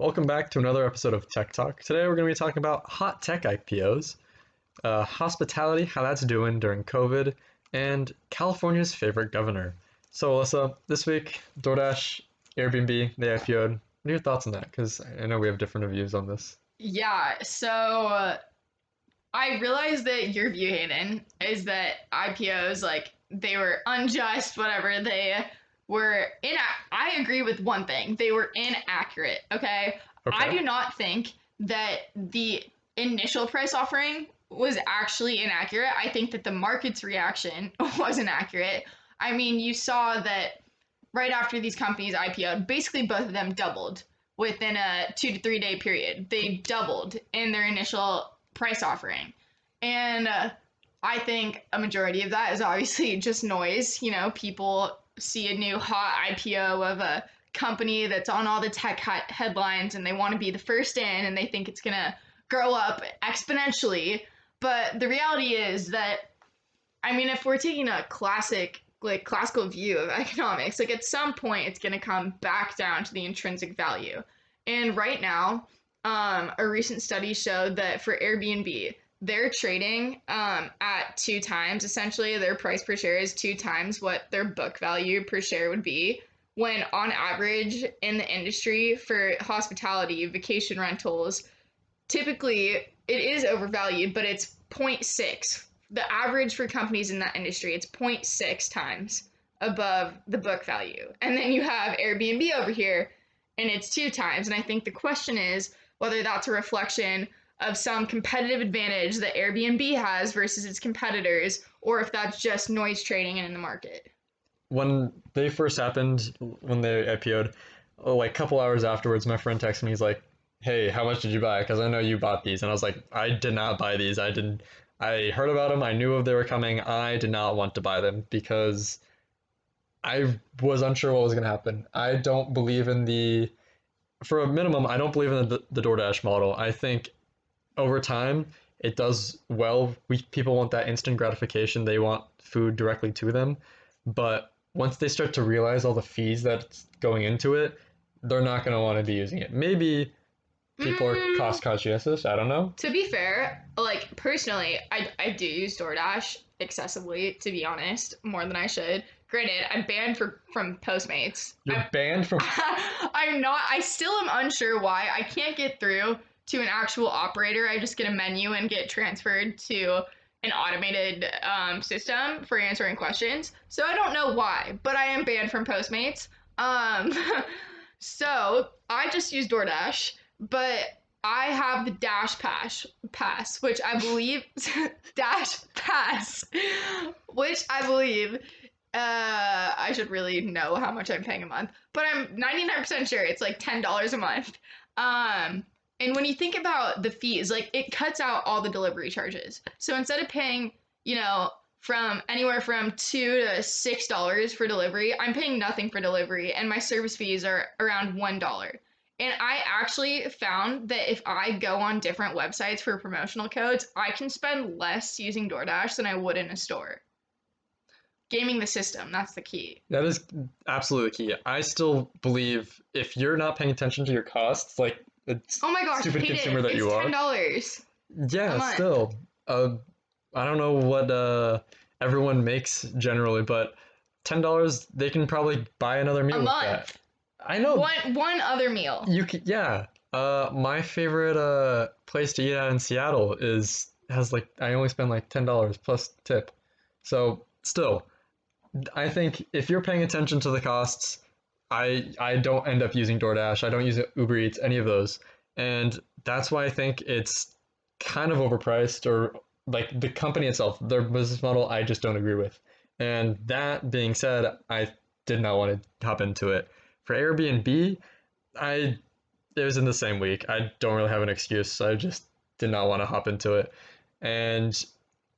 Welcome back to another episode of Tech Talk. Today we're going to be talking about hot tech IPOs, uh, hospitality, how that's doing during COVID, and California's favorite governor. So, Alyssa, this week, DoorDash, Airbnb, they IPO'd. What are your thoughts on that? Because I know we have different views on this. Yeah, so I realized that your view, Hayden, is that IPOs, like, they were unjust, whatever. They were in. I agree with one thing. They were inaccurate. Okay? Okay. I do not think that the initial price offering was actually inaccurate. I think that the market's reaction was inaccurate. I mean, you saw that right after these companies IPO'd, basically both of them doubled within a two to three day period. They doubled in their initial price offering. And uh, I think a majority of that is obviously just noise. You know, people see a new hot IPO of a company that's on all the tech headlines and they want to be the first in and they think it's going to grow up exponentially. But the reality is that, I mean, if we're taking a classic, like classical view of economics, like at some point it's going to come back down to the intrinsic value. And right now, um, a recent study showed that for Airbnb, they're trading um, at two times. Essentially, their price per share is two times what their book value per share would be. When on average in the industry for hospitality, vacation rentals, typically it is overvalued, but it's 0.6. The average for companies in that industry, it's 0.6 times above the book value. And then you have Airbnb over here, and it's two times. And I think the question is whether that's a reflection of some competitive advantage that Airbnb has versus its competitors, or if that's just noise trading in the market. When they first happened, when they IPO'd, oh, like a couple hours afterwards, my friend texted me. He's like, "Hey, how much did you buy? Because I know you bought these." And I was like, "I did not buy these. I didn't. I heard about them. I knew they were coming. I did not want to buy them because I was unsure what was going to happen. I don't believe in the, for a minimum, I don't believe in the, the DoorDash model. I think over time it does well. We people want that instant gratification. They want food directly to them, but once they start to realize all the fees that's going into it, they're not going to want to be using it. Maybe people are Mm. cost conscious. I don't know. To be fair, like personally, I, I do use DoorDash excessively, to be honest, more than I should. Granted, I'm banned for, from Postmates. You're I'm, banned from. I'm not, I still am unsure why. I can't get through to an actual operator. I just get a menu and get transferred to an automated um, system for answering questions. So I don't know why, but I am banned from Postmates. Um, so I just use DoorDash, but I have the Dash Pass, pass, which I believe Dash Pass, which I believe uh, I should really know how much I'm paying a month, but I'm 99% sure it's like $10 a month. Um, and when you think about the fees, like it cuts out all the delivery charges. So instead of paying, you know, from anywhere from two to six dollars for delivery, I'm paying nothing for delivery, and my service fees are around one dollar. And I actually found that if I go on different websites for promotional codes, I can spend less using DoorDash than I would in a store. Gaming the system, that's the key. That is absolutely key. I still believe if you're not paying attention to your costs, like it's Oh my gosh, Stupid consumer it. that it's you are. ten dollars. yeah, still. Uh, I don't know what uh everyone makes generally, but ten dollars they can probably buy another meal A with month. that. I know. One one other meal. You can, yeah. Uh, my favorite uh place to eat at in Seattle is has like I only spend like ten dollars plus tip, so still, I think if you're paying attention to the costs, I I don't end up using DoorDash. I don't use Uber Eats, any of those, and that's why I think it's kind of overpriced or like the company itself, their business model, I just don't agree with. And that being said, I did not want to hop into it. For Airbnb, I it was in the same week. I don't really have an excuse. So I just did not want to hop into it. And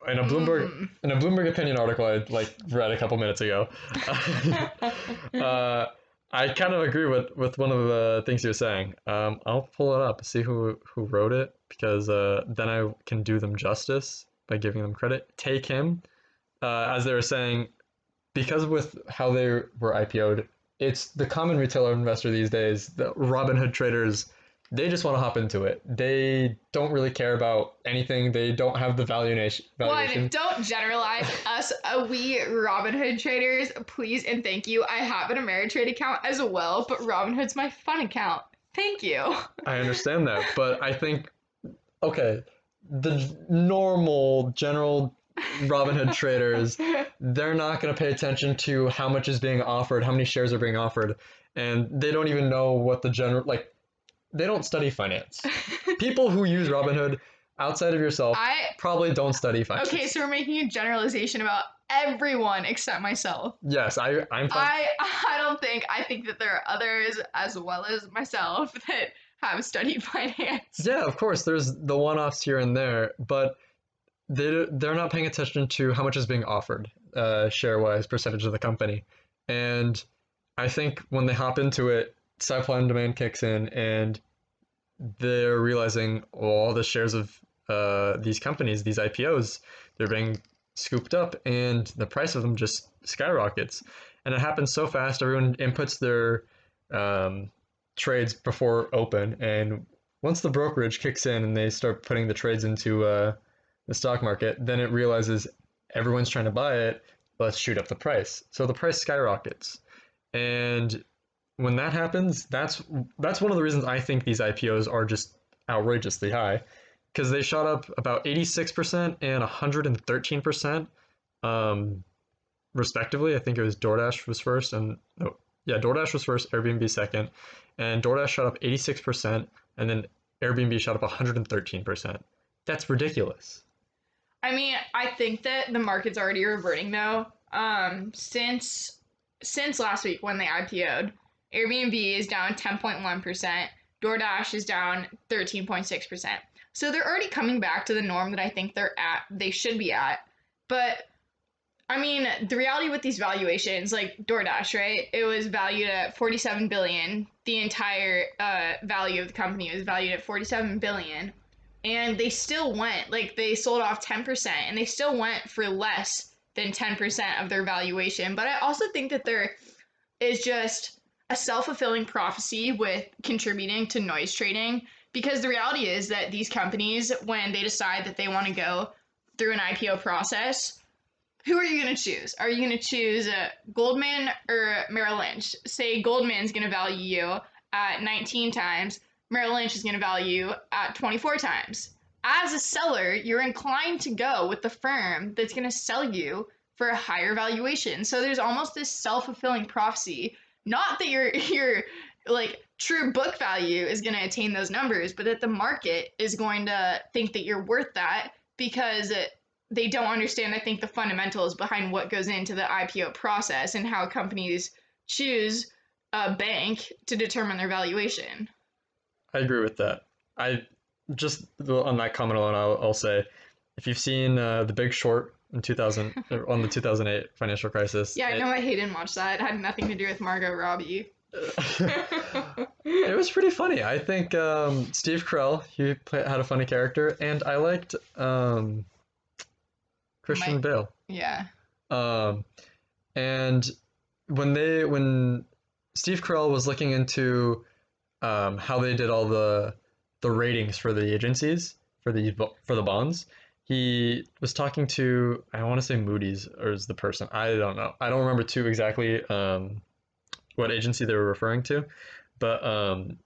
in a Bloomberg Mm. in a Bloomberg opinion article I like read a couple minutes ago, uh, I kind of agree with, with one of the things you're saying. Um, I'll pull it up, see who who wrote it, because uh, then I can do them justice by giving them credit. Take him, uh, as they were saying, because with how they were IPO'd, it's the common retailer investor these days. The Robinhood traders they just want to hop into it. They don't really care about anything. They don't have the valuation. valuation. One, don't generalize us. Uh, we Robinhood traders, please and thank you. I have an Ameritrade account as well, but Robinhood's my fun account. Thank you. I understand that, but I think okay, the normal general Robinhood traders, they're not going to pay attention to how much is being offered, how many shares are being offered, and they don't even know what the general like. They don't study finance. People who use Robinhood outside of yourself I probably don't study finance. okay, so we're making a generalization about everyone except myself. yes, I I'm fine. I I don't think I think that there are others as well as myself that have studied finance. Yeah, of course. There's the one-offs here and there, but they they're not paying attention to how much is being offered, uh, share-wise, percentage of the company, and I think when they hop into it, supply and demand kicks in, and they're realizing all the shares of uh, these companies, these IPOs, they're being scooped up, and the price of them just skyrockets, and it happens so fast. Everyone inputs their um, trades before open, and once the brokerage kicks in and they start putting the trades into uh, the stock market, then it realizes everyone's trying to buy it. Let's shoot up the price. So the price skyrockets, and when that happens, that's that's one of the reasons I think these IPOs are just outrageously high, because they shot up about 86% and 113%, um, respectively. I think it was DoorDash was first, and no, yeah, DoorDash was first, Airbnb second, and DoorDash shot up 86%, and then Airbnb shot up 113%. That's ridiculous. I mean, I think that the market's already reverting though. Um, since since last week when they IPO'd, Airbnb is down 10.1%, DoorDash is down 13.6%. So they're already coming back to the norm that I think they're at, they should be at. But I mean, the reality with these valuations, like DoorDash, right? It was valued at 47 billion. The entire uh, value of the company was valued at 47 billion, and they still went like they sold off 10%, and they still went for less than 10% of their valuation. But I also think that there is just a self fulfilling prophecy with contributing to noise trading because the reality is that these companies, when they decide that they want to go through an IPO process, who are you going to choose? Are you going to choose uh, Goldman or Merrill Lynch? Say Goldman's going to value you at 19 times, Merrill Lynch is going to value you at 24 times. As a seller, you're inclined to go with the firm that's going to sell you for a higher valuation. So there's almost this self-fulfilling prophecy. Not that you're you're like true book value is going to attain those numbers, but that the market is going to think that you're worth that because it, they don't understand, I think, the fundamentals behind what goes into the IPO process and how companies choose a bank to determine their valuation. I agree with that. I just on that comment alone, I'll, I'll say, if you've seen uh, The Big Short in 2000 or on the 2008 financial crisis, Yeah, I it- know I didn't watch that. It had nothing to do with Margot Robbie. It was pretty funny. I think um, Steve Carell he play, had a funny character, and I liked um, Christian Mike- Bale. yeah. Um, and when they when Steve Carell was looking into um, how they did all the the ratings for the agencies for the for the bonds, he was talking to I want to say Moody's or is the person I don't know I don't remember too exactly um, what agency they were referring to, but um,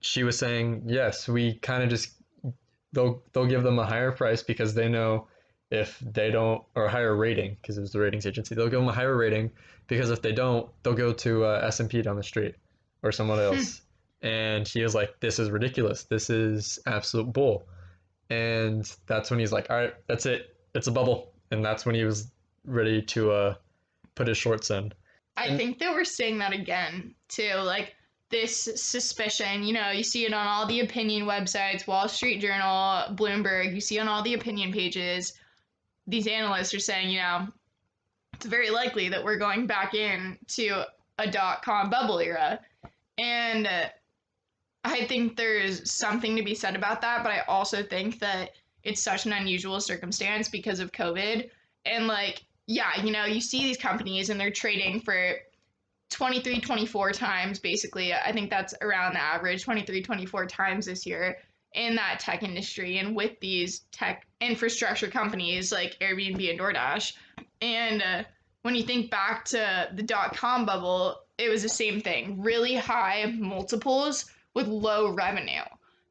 she was saying yes we kind of just they'll they'll give them a higher price because they know if they don't or a higher rating because it was the ratings agency they'll give them a higher rating because if they don't they'll go to uh, s&p down the street or someone else. And he was like this is ridiculous. This is absolute bull. And that's when he's like all right that's it. It's a bubble. And that's when he was ready to uh, put his shorts in I And- think that we're seeing that again too. Like this suspicion, you know, you see it on all the opinion websites, Wall Street Journal, Bloomberg, you see on all the opinion pages. These analysts are saying, you know, it's very likely that we're going back in to a dot com bubble era. And uh, I think there's something to be said about that, but I also think that it's such an unusual circumstance because of COVID. And like, yeah, you know, you see these companies and they're trading for 23, 24 times basically. I think that's around the average 23, 24 times this year in that tech industry and with these tech infrastructure companies like Airbnb and DoorDash. And uh, when you think back to the dot com bubble, it was the same thing really high multiples with low revenue.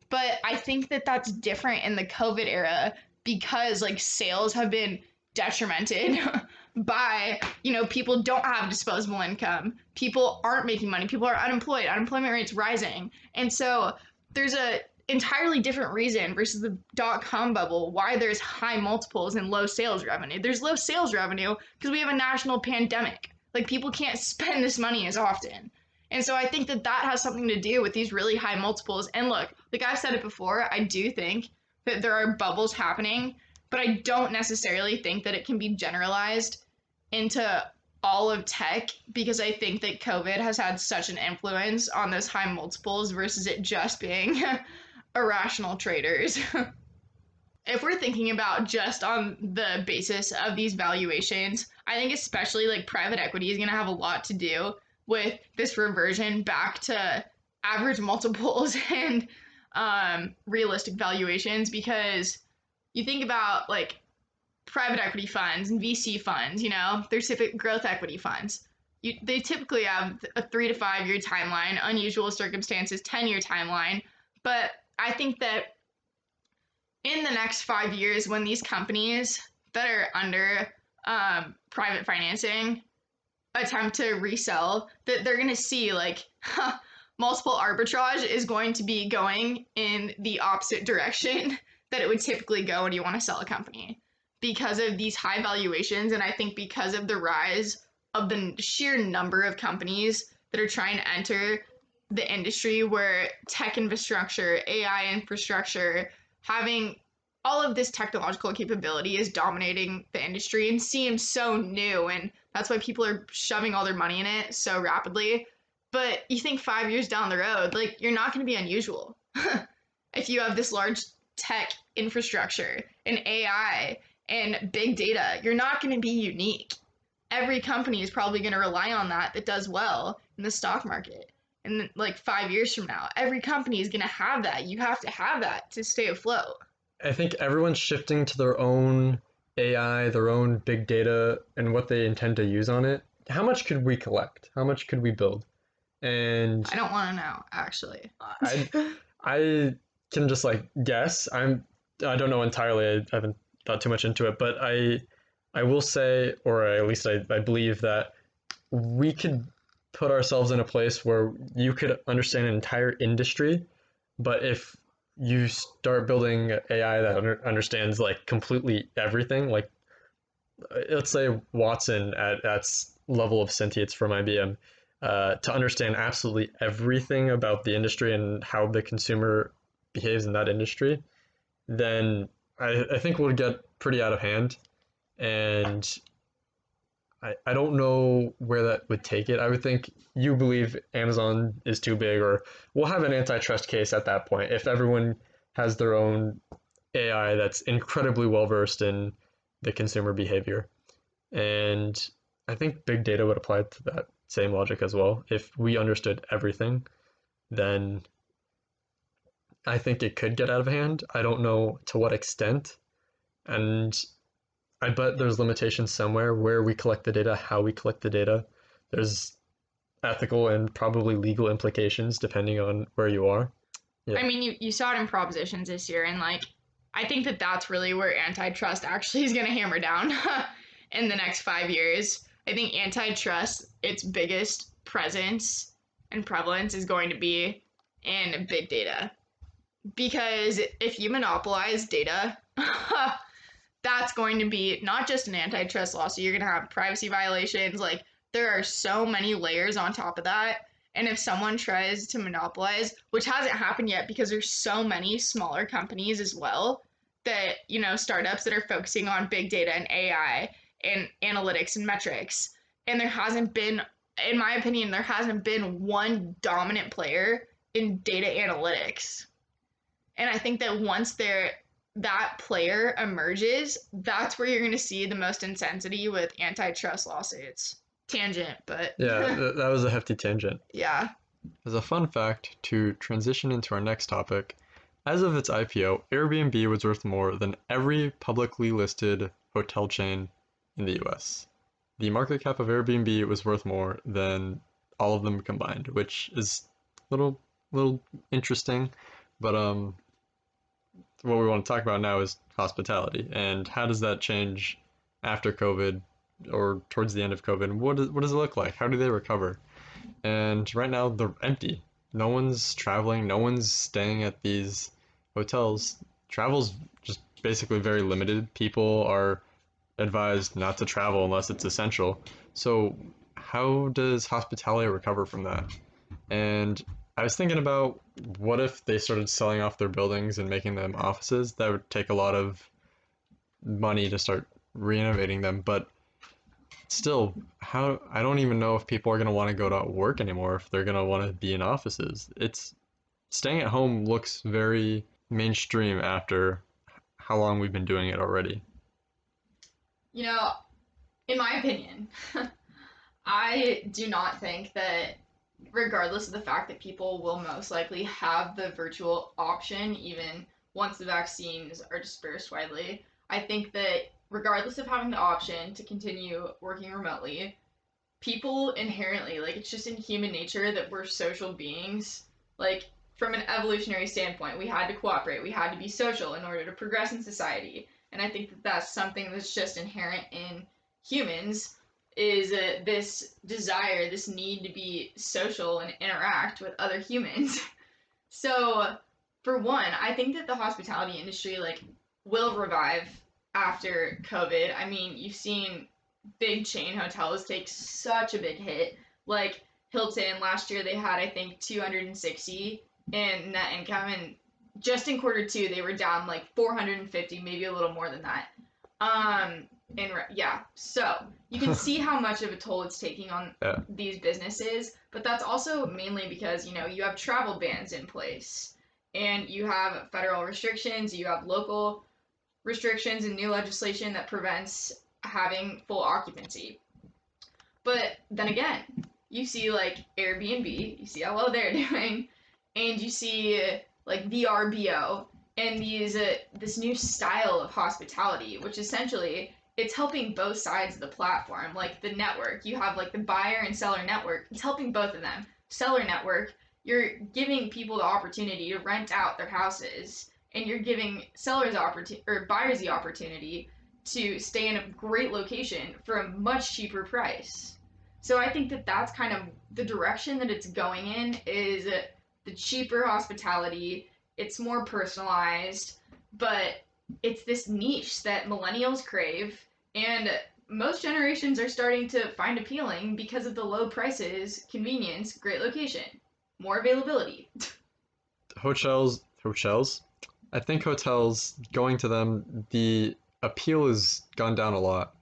But I think that that's different in the COVID era because like sales have been detrimented by you know people don't have disposable income people aren't making money people are unemployed unemployment rates rising. And so there's a entirely different reason versus the dot com bubble why there's high multiples and low sales revenue. There's low sales revenue because we have a national pandemic. Like people can't spend this money as often. And so i think that that has something to do with these really high multiples. And look like i've said it before i do think that there are bubbles happening but I don't necessarily think that it can be generalized into all of tech because I think that COVID has had such an influence on those high multiples versus it just being irrational traders. if we're thinking about just on the basis of these valuations, I think especially like private equity is going to have a lot to do with this reversion back to average multiples and um, realistic valuations because you think about like private equity funds and VC funds, you know, they're typical growth equity funds. You, they typically have a three to five year timeline, unusual circumstances, 10 year timeline. But I think that in the next five years, when these companies that are under um, private financing attempt to resell, that they're going to see like multiple arbitrage is going to be going in the opposite direction that it would typically go when you want to sell a company because of these high valuations. And I think because of the rise of the sheer number of companies that are trying to enter the industry where tech infrastructure, AI infrastructure, having all of this technological capability is dominating the industry and seems so new. And that's why people are shoving all their money in it so rapidly. But you think five years down the road, like you're not going to be unusual. if you have this large tech infrastructure and AI and big data, you're not going to be unique. Every company is probably going to rely on that that does well in the stock market. And like five years from now, every company is going to have that. You have to have that to stay afloat. I think everyone's shifting to their own AI, their own big data, and what they intend to use on it. How much could we collect? How much could we build? And I don't want to know, actually. I, I can just like guess. I'm I don't know entirely. I, haven't thought too much into it, but I I will say, or at least I, I believe that we could put ourselves in a place where you could understand an entire industry, but if you start building AI that under, understands like completely everything, like let's say Watson at at level of sentience from IBM, uh, to understand absolutely everything about the industry and how the consumer behaves in that industry, then I, I think we'll get pretty out of hand. And I, I don't know where that would take it. I would think you believe Amazon is too big, or we'll have an antitrust case at that point. If everyone has their own AI that's incredibly well versed in the consumer behavior. And I think big data would apply to that same logic as well. If we understood everything, then I think it could get out of hand. I don't know to what extent. And I bet there's limitations somewhere where we collect the data, how we collect the data. There's ethical and probably legal implications depending on where you are. Yeah. I mean, you, you saw it in propositions this year, and like, I think that that's really where antitrust actually is going to hammer down in the next five years. I think antitrust, its biggest presence and prevalence is going to be in big data because if you monopolize data, that's going to be not just an antitrust lawsuit, you're going to have privacy violations. Like, there are so many layers on top of that. And if someone tries to monopolize, which hasn't happened yet because there's so many smaller companies as well that, you know, startups that are focusing on big data and AI and analytics and metrics. And there hasn't been, in my opinion, there hasn't been one dominant player in data analytics. And I think that once there that player emerges, that's where you're going to see the most intensity with antitrust lawsuits. tangent, but Yeah, th- that was a hefty tangent. yeah. As a fun fact, to transition into our next topic, as of its IPO, Airbnb was worth more than every publicly listed hotel chain in the US. The market cap of Airbnb was worth more than all of them combined, which is a little little interesting, but um what we want to talk about now is hospitality and how does that change after COVID or towards the end of COVID? What does, what does it look like? How do they recover? And right now they're empty. No one's traveling, no one's staying at these hotels. Travel's just basically very limited. People are advised not to travel unless it's essential. So, how does hospitality recover from that? And I was thinking about what if they started selling off their buildings and making them offices? That would take a lot of money to start renovating them, but still, how I don't even know if people are going to want to go to work anymore if they're going to want to be in offices. It's staying at home looks very mainstream after how long we've been doing it already. You know, in my opinion, I do not think that, regardless of the fact that people will most likely have the virtual option, even once the vaccines are dispersed widely, I think that regardless of having the option to continue working remotely, people inherently, like, it's just in human nature that we're social beings. Like, from an evolutionary standpoint, we had to cooperate, we had to be social in order to progress in society. And I think that that's something that's just inherent in humans is uh, this desire, this need to be social and interact with other humans. so, for one, I think that the hospitality industry like will revive after COVID. I mean, you've seen big chain hotels take such a big hit. Like Hilton last year, they had I think 260 in net income, and just in quarter two, they were down like 450, maybe a little more than that. Um, and re- yeah, so you can see how much of a toll it's taking on Yeah. these businesses, but that's also mainly because you know you have travel bans in place, and you have federal restrictions, you have local restrictions and new legislation that prevents having full occupancy. But then again, you see like Airbnb, you see how well they're doing, and you see like VRBO and these uh, this new style of hospitality, which essentially it's helping both sides of the platform, like the network. You have like the buyer and seller network. It's helping both of them. Seller network, you're giving people the opportunity to rent out their houses, and you're giving sellers opportunity or buyers the opportunity to stay in a great location for a much cheaper price. So I think that that's kind of the direction that it's going in is the cheaper hospitality. It's more personalized, but it's this niche that millennials crave and most generations are starting to find appealing because of the low prices, convenience, great location, more availability. hotels hotels i think hotels going to them the appeal has gone down a lot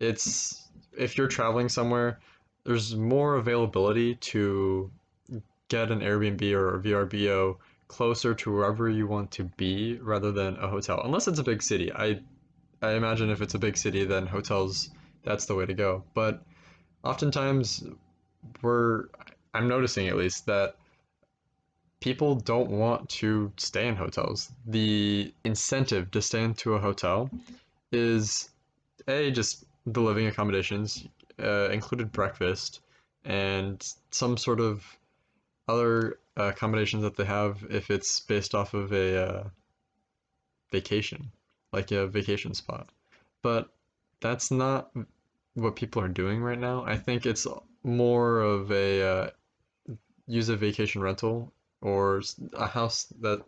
it's if you're traveling somewhere there's more availability to get an airbnb or a vrbo closer to wherever you want to be rather than a hotel unless it's a big city i i imagine if it's a big city then hotels that's the way to go but oftentimes we're i'm noticing at least that people don't want to stay in hotels. The incentive to stay into a hotel is a just the living accommodations, uh, included breakfast, and some sort of other uh, accommodations that they have if it's based off of a uh, vacation, like a vacation spot. But that's not what people are doing right now. I think it's more of a uh, use a vacation rental or a house that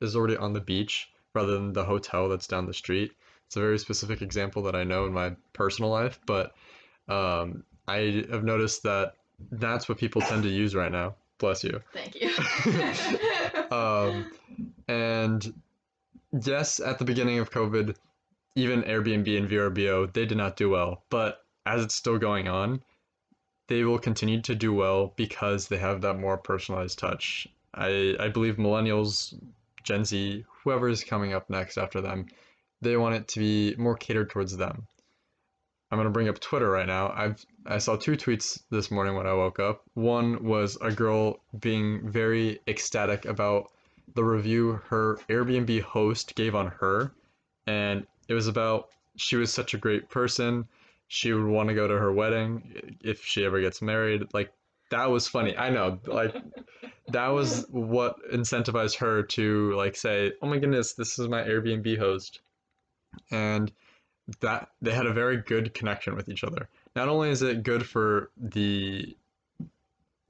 is already on the beach rather than the hotel that's down the street. It's a very specific example that I know in my personal life, but um, I have noticed that that's what people tend to use right now. Bless you. Thank you. Um, and yes, at the beginning of COVID, even Airbnb and VRBO, they did not do well. But as it's still going on, they will continue to do well because they have that more personalized touch. I, I believe millennials, Gen Z, whoever is coming up next after them, they want it to be more catered towards them. I'm gonna bring up Twitter right now. I've I saw two tweets this morning when I woke up. One was a girl being very ecstatic about the review her Airbnb host gave on her, and it was about she was such a great person. She would want to go to her wedding if she ever gets married. Like that was funny. I know, like that was what incentivized her to like say, "Oh my goodness, this is my Airbnb host," and that they had a very good connection with each other. Not only is it good for the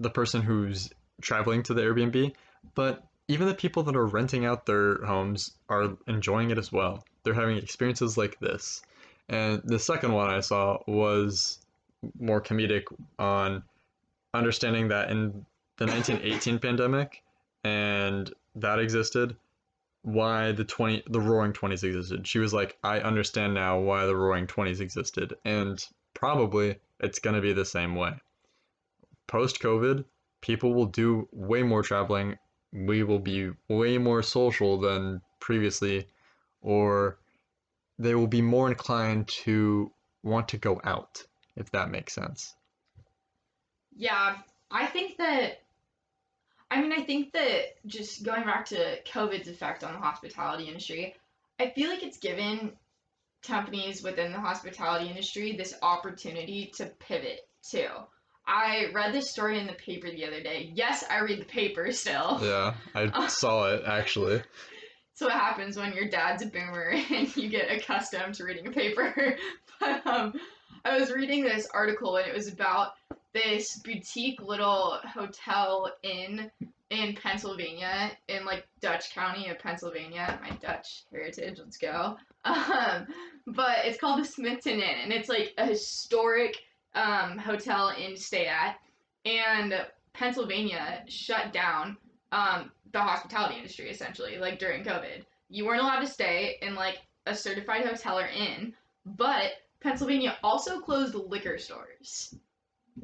the person who's traveling to the Airbnb, but even the people that are renting out their homes are enjoying it as well. They're having experiences like this. And the second one I saw was more comedic on understanding that in the 1918 pandemic and that existed why the 20 the roaring 20s existed she was like i understand now why the roaring 20s existed and probably it's going to be the same way post covid people will do way more traveling we will be way more social than previously or they will be more inclined to want to go out if that makes sense Yeah, I think that. I mean, I think that just going back to COVID's effect on the hospitality industry, I feel like it's given companies within the hospitality industry this opportunity to pivot too. I read this story in the paper the other day. Yes, I read the paper still. yeah i saw it actually So what happens when your dad's a boomer and you get accustomed to reading a paper. but um, I was reading this article and it was about this boutique little hotel in in Pennsylvania, in like Dutch County of Pennsylvania. My Dutch heritage, let's go. Um, but it's called the Smithton Inn, and it's like a historic um, hotel in to stay at. And Pennsylvania shut down um, the hospitality industry essentially, like during COVID. You weren't allowed to stay in like a certified hotel or inn, but Pennsylvania also closed liquor stores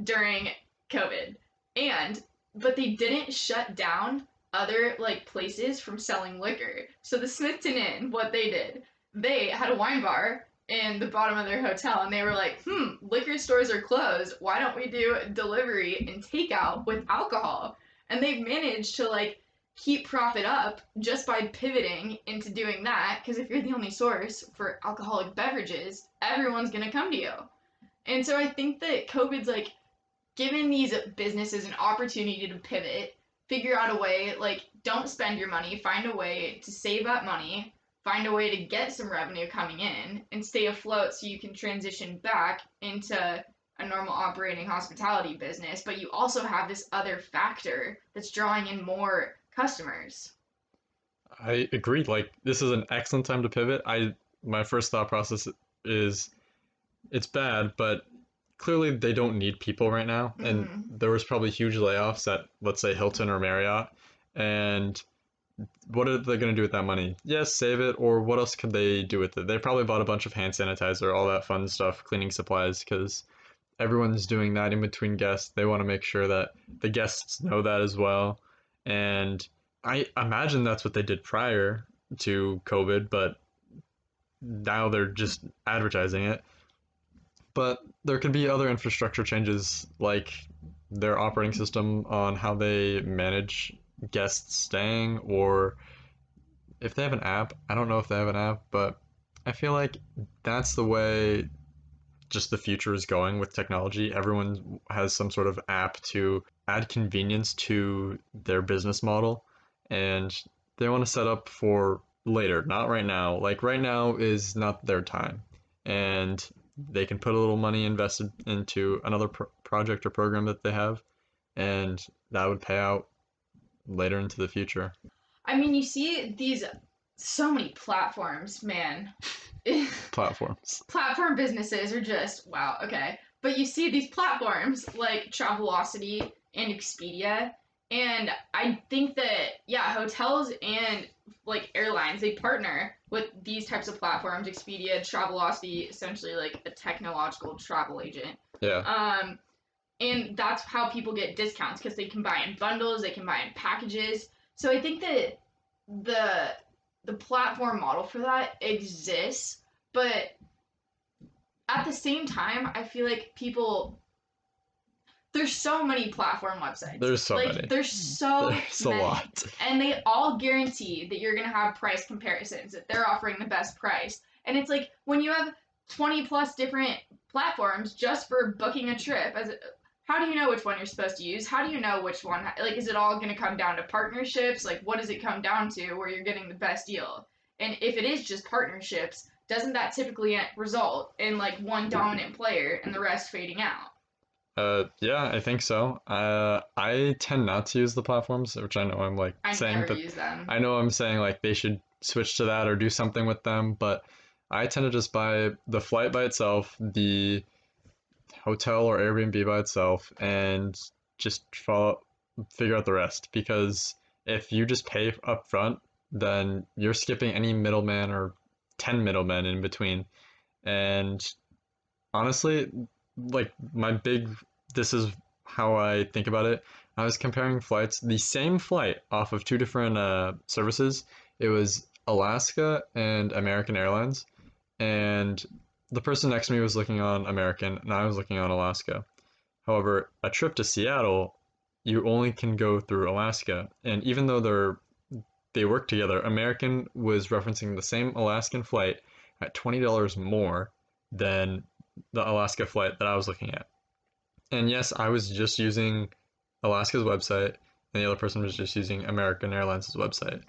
during COVID. And but they didn't shut down other like places from selling liquor. So the Smithton Inn, what they did, they had a wine bar in the bottom of their hotel and they were like, hmm, liquor stores are closed. Why don't we do delivery and takeout with alcohol? And they've managed to like keep profit up just by pivoting into doing that because if you're the only source for alcoholic beverages, everyone's going to come to you. And so I think that COVID's like given these businesses an opportunity to pivot, figure out a way, like, don't spend your money, find a way to save up money, find a way to get some revenue coming in, and stay afloat so you can transition back into a normal operating hospitality business. But you also have this other factor that's drawing in more customers. I agree. Like this is an excellent time to pivot. I my first thought process is it's bad, but clearly they don't need people right now. And Mhm. there was probably huge layoffs at let's say Hilton or Marriott. And what are they going to do with that money? Yes, save it, or what else could they do with it? They probably bought a bunch of hand sanitizer, all that fun stuff, cleaning supplies, because everyone's doing that in between guests. They want to make sure that the guests know that as well. And I imagine that's what they did prior to COVID, but now they're just advertising it. But there could be other infrastructure changes like their operating system on how they manage guests staying or if they have an app. I don't know if they have an app, but I feel like that's the way just the future is going with technology. Everyone has some sort of app to add convenience to their business model and they want to set up for later, not right now. Like right now is not their time. And they can put a little money invested into another pro- project or program that they have and that would pay out later into the future. I mean, you see these so many platforms, man. Platforms. platform businesses are just wow okay but you see these platforms like travelocity and expedia and i think that yeah hotels and like airlines they partner with these types of platforms expedia travelocity essentially like a technological travel agent Yeah. um and that's how people get discounts because they can buy in bundles they can buy in packages so i think that the the platform model for that exists but at the same time, I feel like people. There's so many platform websites. There's so like, many. There's so There's a lot. and they all guarantee that you're going to have price comparisons that they're offering the best price and it's like when you have 20 plus different platforms just for booking a trip as how do you know which one you're supposed to use how do you know which one like is it all going to come down to partnerships like what does it come down to where you're getting the best deal and if it is just partnerships doesn't that typically result in like one dominant player and the rest fading out Uh, yeah, I think so. Uh, I tend not to use the platforms, which I know I'm like i saying, but I know I'm saying like they should switch to that or do something with them, but I tend to just buy the flight by itself, the hotel or Airbnb by itself, and just follow, figure out the rest. Because if you just pay up front, then you're skipping any middleman or 10 middlemen in between. And honestly, like my big, this is how I think about it. I was comparing flights, the same flight off of two different uh, services. It was Alaska and American Airlines. And the person next to me was looking on American, and I was looking on Alaska. However, a trip to Seattle, you only can go through Alaska. And even though they're they work together, American was referencing the same Alaskan flight at $20 more than the Alaska flight that I was looking at. And yes, I was just using Alaska's website, and the other person was just using American Airlines' website.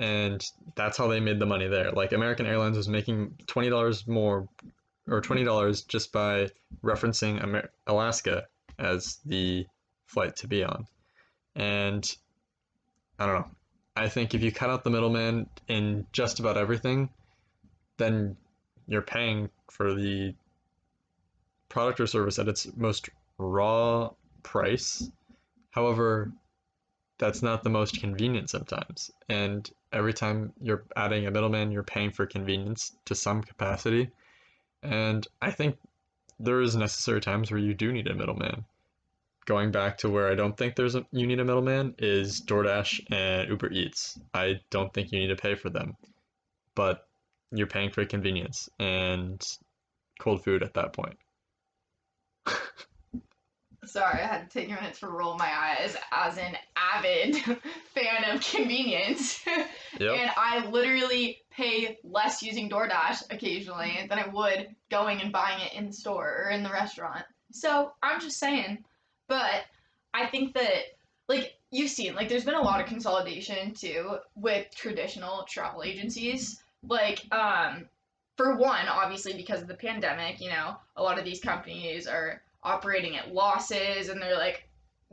And that's how they made the money there. Like American Airlines was making twenty dollars more, or twenty dollars just by referencing Amer- Alaska as the flight to be on. And I don't know. I think if you cut out the middleman in just about everything, then you're paying for the product or service at its most raw price. However, that's not the most convenient sometimes. And every time you're adding a middleman, you're paying for convenience to some capacity. And I think there is necessary times where you do need a middleman. Going back to where I don't think there's a you need a middleman is DoorDash and Uber Eats. I don't think you need to pay for them. But you're paying for convenience and cold food at that point. Sorry, I had to take a minute to roll my eyes as an avid fan of convenience. Yep. And I literally pay less using DoorDash occasionally than I would going and buying it in the store or in the restaurant. So I'm just saying. But I think that, like, you've seen, like, there's been a lot of consolidation too with traditional travel agencies. Like, um, for one, obviously, because of the pandemic, you know, a lot of these companies are operating at losses and they're like,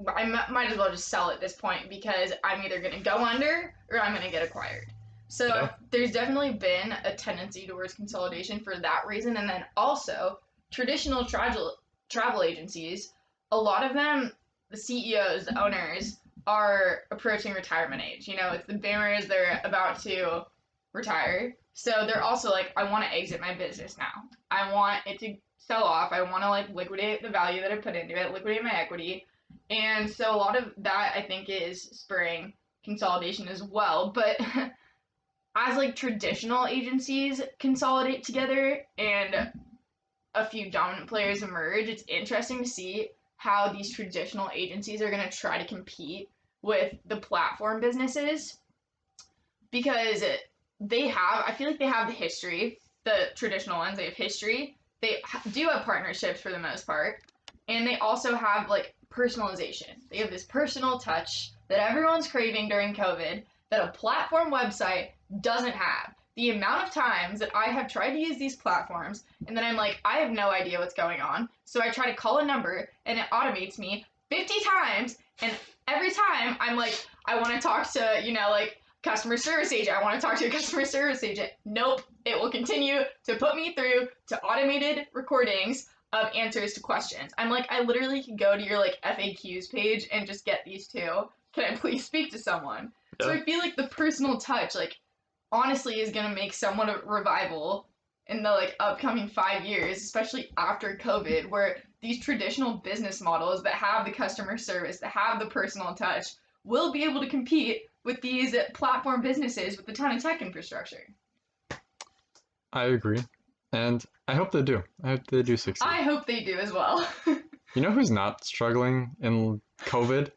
I m- might as well just sell at this point because I'm either going to go under or I'm going to get acquired. So Yeah. there's definitely been a tendency towards consolidation for that reason. And then also, traditional travel, travel agencies, a lot of them, the CEOs, the owners, are approaching retirement age. You know, it's the boomers, they're about to retire. So they're also like, I want to exit my business now. I want it to sell off. I want to like liquidate the value that I put into it, liquidate my equity. And so a lot of that I think is spurring consolidation as well. But as like traditional agencies consolidate together and a few dominant players emerge, it's interesting to see how these traditional agencies are going to try to compete with the platform businesses because they have, I feel like they have the history, the traditional ones, they have history. They do have partnerships for the most part, and they also have like personalization. They have this personal touch that everyone's craving during COVID that a platform website doesn't have. The amount of times that I have tried to use these platforms and then I'm like, I have no idea what's going on. So I try to call a number and it automates me 50 times. And every time I'm like, I want to talk to, you know, like customer service agent. I want to talk to a customer service agent. Nope. It will continue to put me through to automated recordings of answers to questions. I'm like, I literally can go to your like FAQs page and just get these two. Can I please speak to someone? So I feel like the personal touch, like, honestly, is gonna make somewhat of a revival in the like upcoming five years, especially after COVID, where these traditional business models that have the customer service, that have the personal touch, will be able to compete with these platform businesses with a ton of tech infrastructure. I agree. and I hope they do. I hope they do succeed. I hope they do as well. You know who's not struggling in COVID?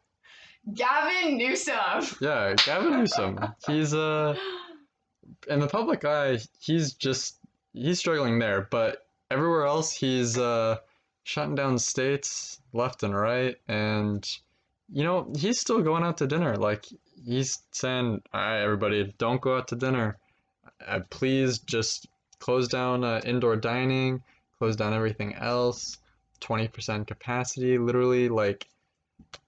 Gavin Newsom. Yeah, Gavin Newsom. He's uh in the public eye, he's just he's struggling there, but everywhere else he's uh shutting down states left and right and you know, he's still going out to dinner. Like he's saying, "All right, everybody, don't go out to dinner. Uh, please just close down uh, indoor dining, close down everything else. 20% capacity, literally like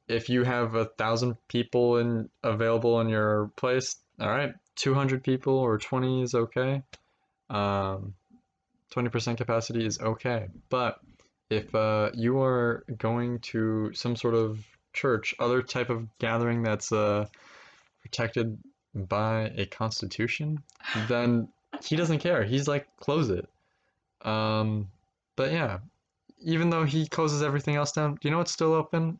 if you have a thousand people in available in your place, all right, 200 people or 20 is okay. Um, 20% capacity is okay. But if uh, you are going to some sort of church, other type of gathering that's uh, protected by a constitution, then he doesn't care. He's like, close it. Um, but yeah, even though he closes everything else down, do you know what's still open?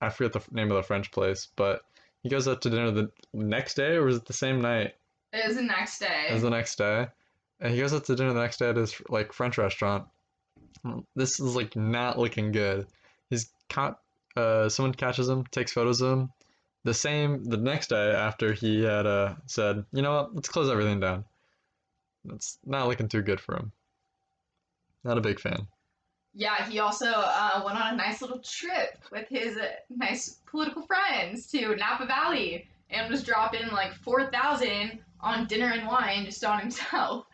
I forget the name of the French place, but he goes out to dinner the next day, or was it the same night It was the next day. as the next day? And he goes out to dinner the next day at his like French restaurant. This is like not looking good. He's caught. Uh, someone catches him, takes photos of him. The same the next day after he had uh said, you know what, let's close everything down. That's not looking too good for him. Not a big fan. Yeah, he also uh, went on a nice little trip with his uh, nice political friends to Napa Valley and was dropping like 4,000 on dinner and wine just on himself.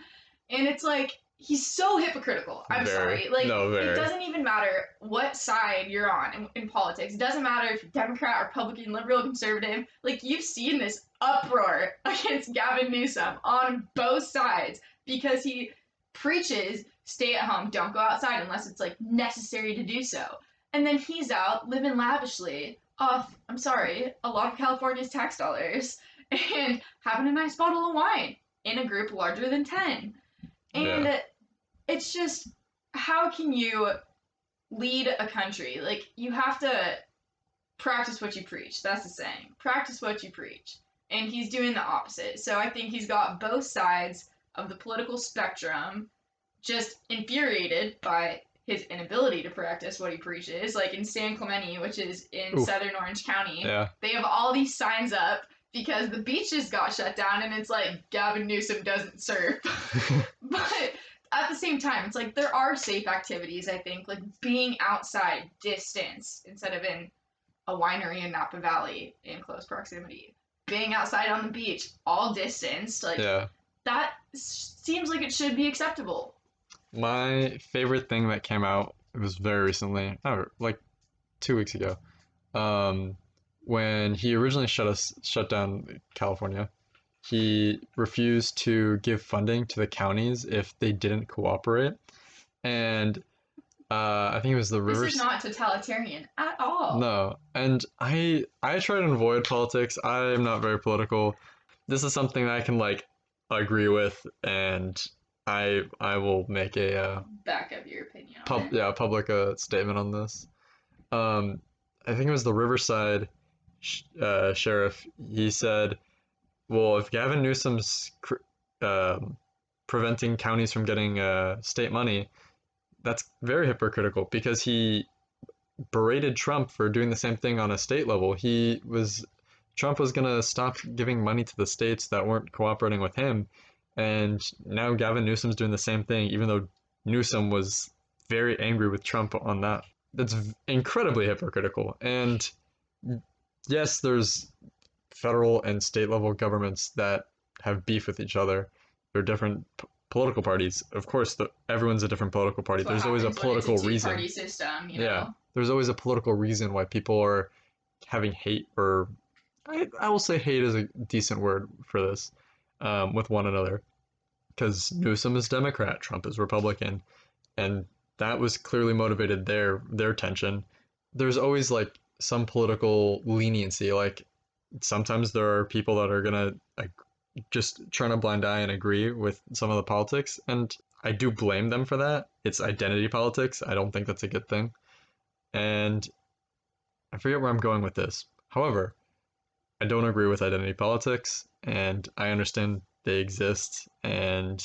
And it's like, he's so hypocritical. I'm Very. sorry. Like, No, it doesn't even matter what side you're on in, in politics. It doesn't matter if you're Democrat, Republican, liberal, conservative. Like, you've seen this uproar against Gavin Newsom on both sides because he preaches stay at home, don't go outside unless it's like necessary to do so. And then he's out living lavishly off, I'm sorry, a lot of California's tax dollars and having a nice bottle of wine in a group larger than 10. And it's just, how can you lead a country? Like, you have to practice what you preach. That's the saying. Practice what you preach. And he's doing the opposite. So I think he's got both sides of the political spectrum just infuriated by his inability to practice what he preaches. Like in San Clemente, which is in Oof. southern Orange County, Yeah. they have all these signs up because the beaches got shut down and it's like Gavin Newsom doesn't surf. but at the same time, it's like there are safe activities, I think, like being outside distance instead of in a winery in Napa Valley in close proximity. Being outside on the beach, all distance, like yeah. that seems like it should be acceptable. My favorite thing that came out it was very recently, oh, like two weeks ago, um, when he originally shut us shut down California. He refused to give funding to the counties if they didn't cooperate, and uh, I think it was the This river. is not totalitarian at all. No, and I I try to avoid politics. I am not very political. This is something that I can like agree with, and I I will make a uh, Back up your opinion. pub yeah public uh, statement on this. Um, I think it was the Riverside sh- uh, sheriff. He said, "Well, if Gavin Newsom's um, preventing counties from getting uh, state money, that's very hypocritical because he berated Trump for doing the same thing on a state level. He was Trump was gonna stop giving money to the states that weren't cooperating with him, and now Gavin Newsom's doing the same thing, even though Newsom was very angry with Trump on that. That's incredibly hypocritical. And yes, there's federal and state level governments that have beef with each other. They're different p- political parties. Of course, the, everyone's a different political party. That's There's always a happens when it's political reason. two-party system, you Yeah. know? There's always a political reason why people are having hate, or I, I will say hate is a decent word for this, um, with one another. Because Newsom is Democrat, Trump is Republican, and that was clearly motivated their their tension. There's always like some political leniency. Like sometimes there are people that are gonna like, just turn a blind eye and agree with some of the politics, and I do blame them for that. It's identity politics. I don't think that's a good thing. And I forget where I'm going with this. However, I don't agree with identity politics, and I understand they exist, and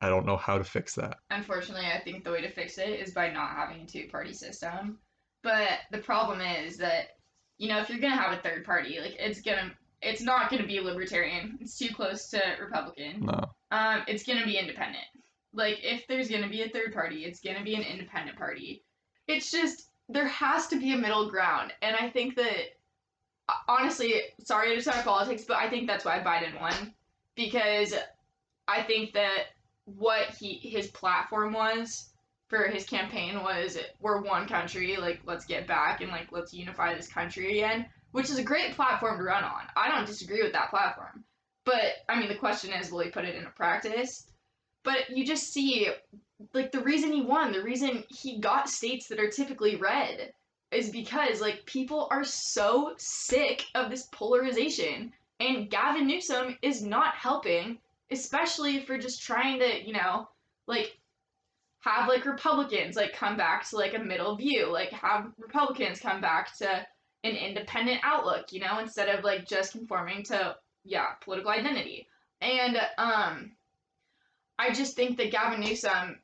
I don't know how to fix that. Unfortunately, I think the way to fix it is by not having a two party system. But the problem is that, you know, if you're gonna have a third party, like it's gonna it's not gonna be libertarian. It's too close to Republican. No. Um, it's gonna be independent. Like if there's gonna be a third party, it's gonna be an independent party. It's just there has to be a middle ground, and I think that honestly, sorry to start politics, but I think that's why Biden won because I think that what he his platform was for his campaign was we're one country, like let's get back and like let's unify this country again, which is a great platform to run on. I don't disagree with that platform. But I mean the question is will he put it into practice? But you just see like the reason he won, the reason he got states that are typically red is because like people are so sick of this polarization and Gavin Newsom is not helping, especially for just trying to, you know, like have like Republicans like come back to like a middle view, like have Republicans come back to an independent outlook, you know, instead of like just conforming to yeah, political identity. And um I just think that Gavin Newsom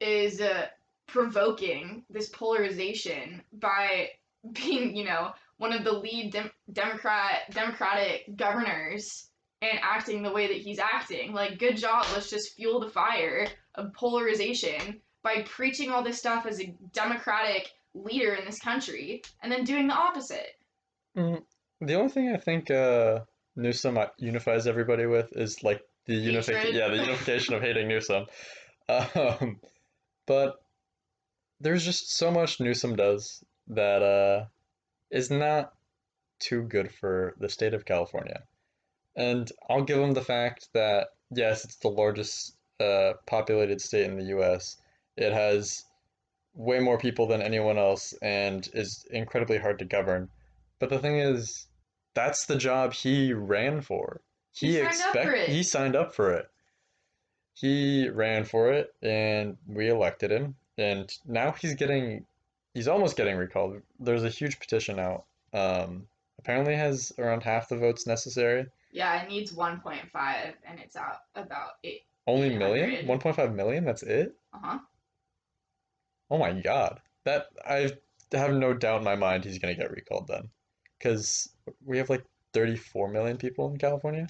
is uh, provoking this polarization by being, you know, one of the lead dem- Democrat Democratic governors and acting the way that he's acting. Like, good job. Let's just fuel the fire of polarization by preaching all this stuff as a Democratic leader in this country and then doing the opposite. Mm, the only thing I think uh, Newsom unifies everybody with is like the unification. Yeah, the unification of hating Newsom. Um, but there's just so much Newsom does that uh, is not too good for the state of California. And I'll give him the fact that, yes, it's the largest uh, populated state in the US. It has way more people than anyone else and is incredibly hard to govern. But the thing is, that's the job he ran for. He, he expect he signed up for it. He ran for it and we elected him and now he's getting he's almost getting recalled. There's a huge petition out. Um, apparently has around half the votes necessary. Yeah, it needs 1.5, and it's out about eight. Only million? 1.5 million? That's it? Uh huh. Oh my god, that I have no doubt in my mind he's gonna get recalled then, because we have like 34 million people in California.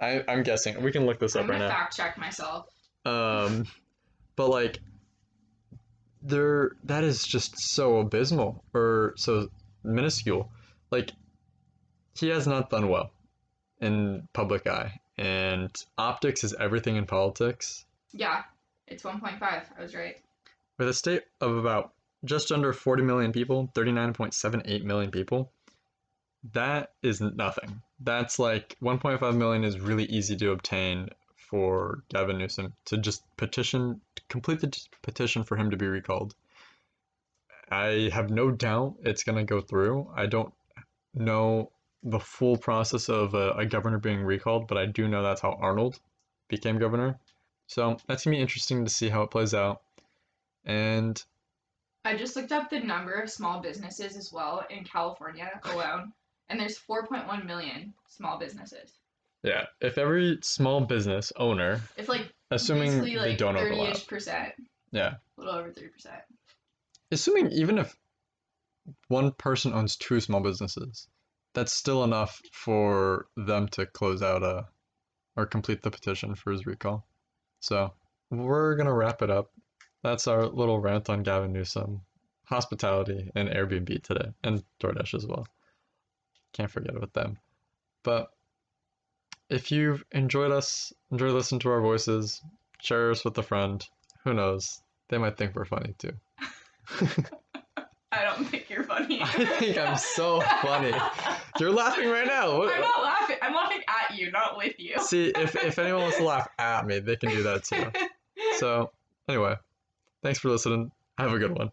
I I'm guessing we can look this I'm up right now. Fact check myself. Um, but like there that is just so abysmal or so minuscule. Like he has not done well in public eye, and optics is everything in politics. Yeah, it's 1.5. I was right. With a state of about just under 40 million people, 39.78 million people, that is nothing. That's like 1.5 million is really easy to obtain for Gavin Newsom to just petition, complete the petition for him to be recalled. I have no doubt it's going to go through. I don't know the full process of a, a, governor being recalled, but I do know that's how Arnold became governor. So that's to be interesting to see how it plays out. And I just looked up the number of small businesses as well in California alone, and there's 4.1 million small businesses. Yeah, if every small business owner, it's like assuming like they don't 30 overlap, percent. Yeah, a little over thirty percent. Assuming even if one person owns two small businesses, that's still enough for them to close out a or complete the petition for his recall. So we're gonna wrap it up. That's our little rant on Gavin Newsom, hospitality, and Airbnb today, and DoorDash as well. Can't forget about them. But if you've enjoyed us, enjoy listening to our voices, share us with a friend. Who knows? They might think we're funny too. I don't think you're funny. I think I'm so funny. You're laughing right now. I'm not laughing. I'm laughing at you, not with you. See, if, if anyone wants to laugh at me, they can do that too. So, anyway, thanks for listening. Have a good one.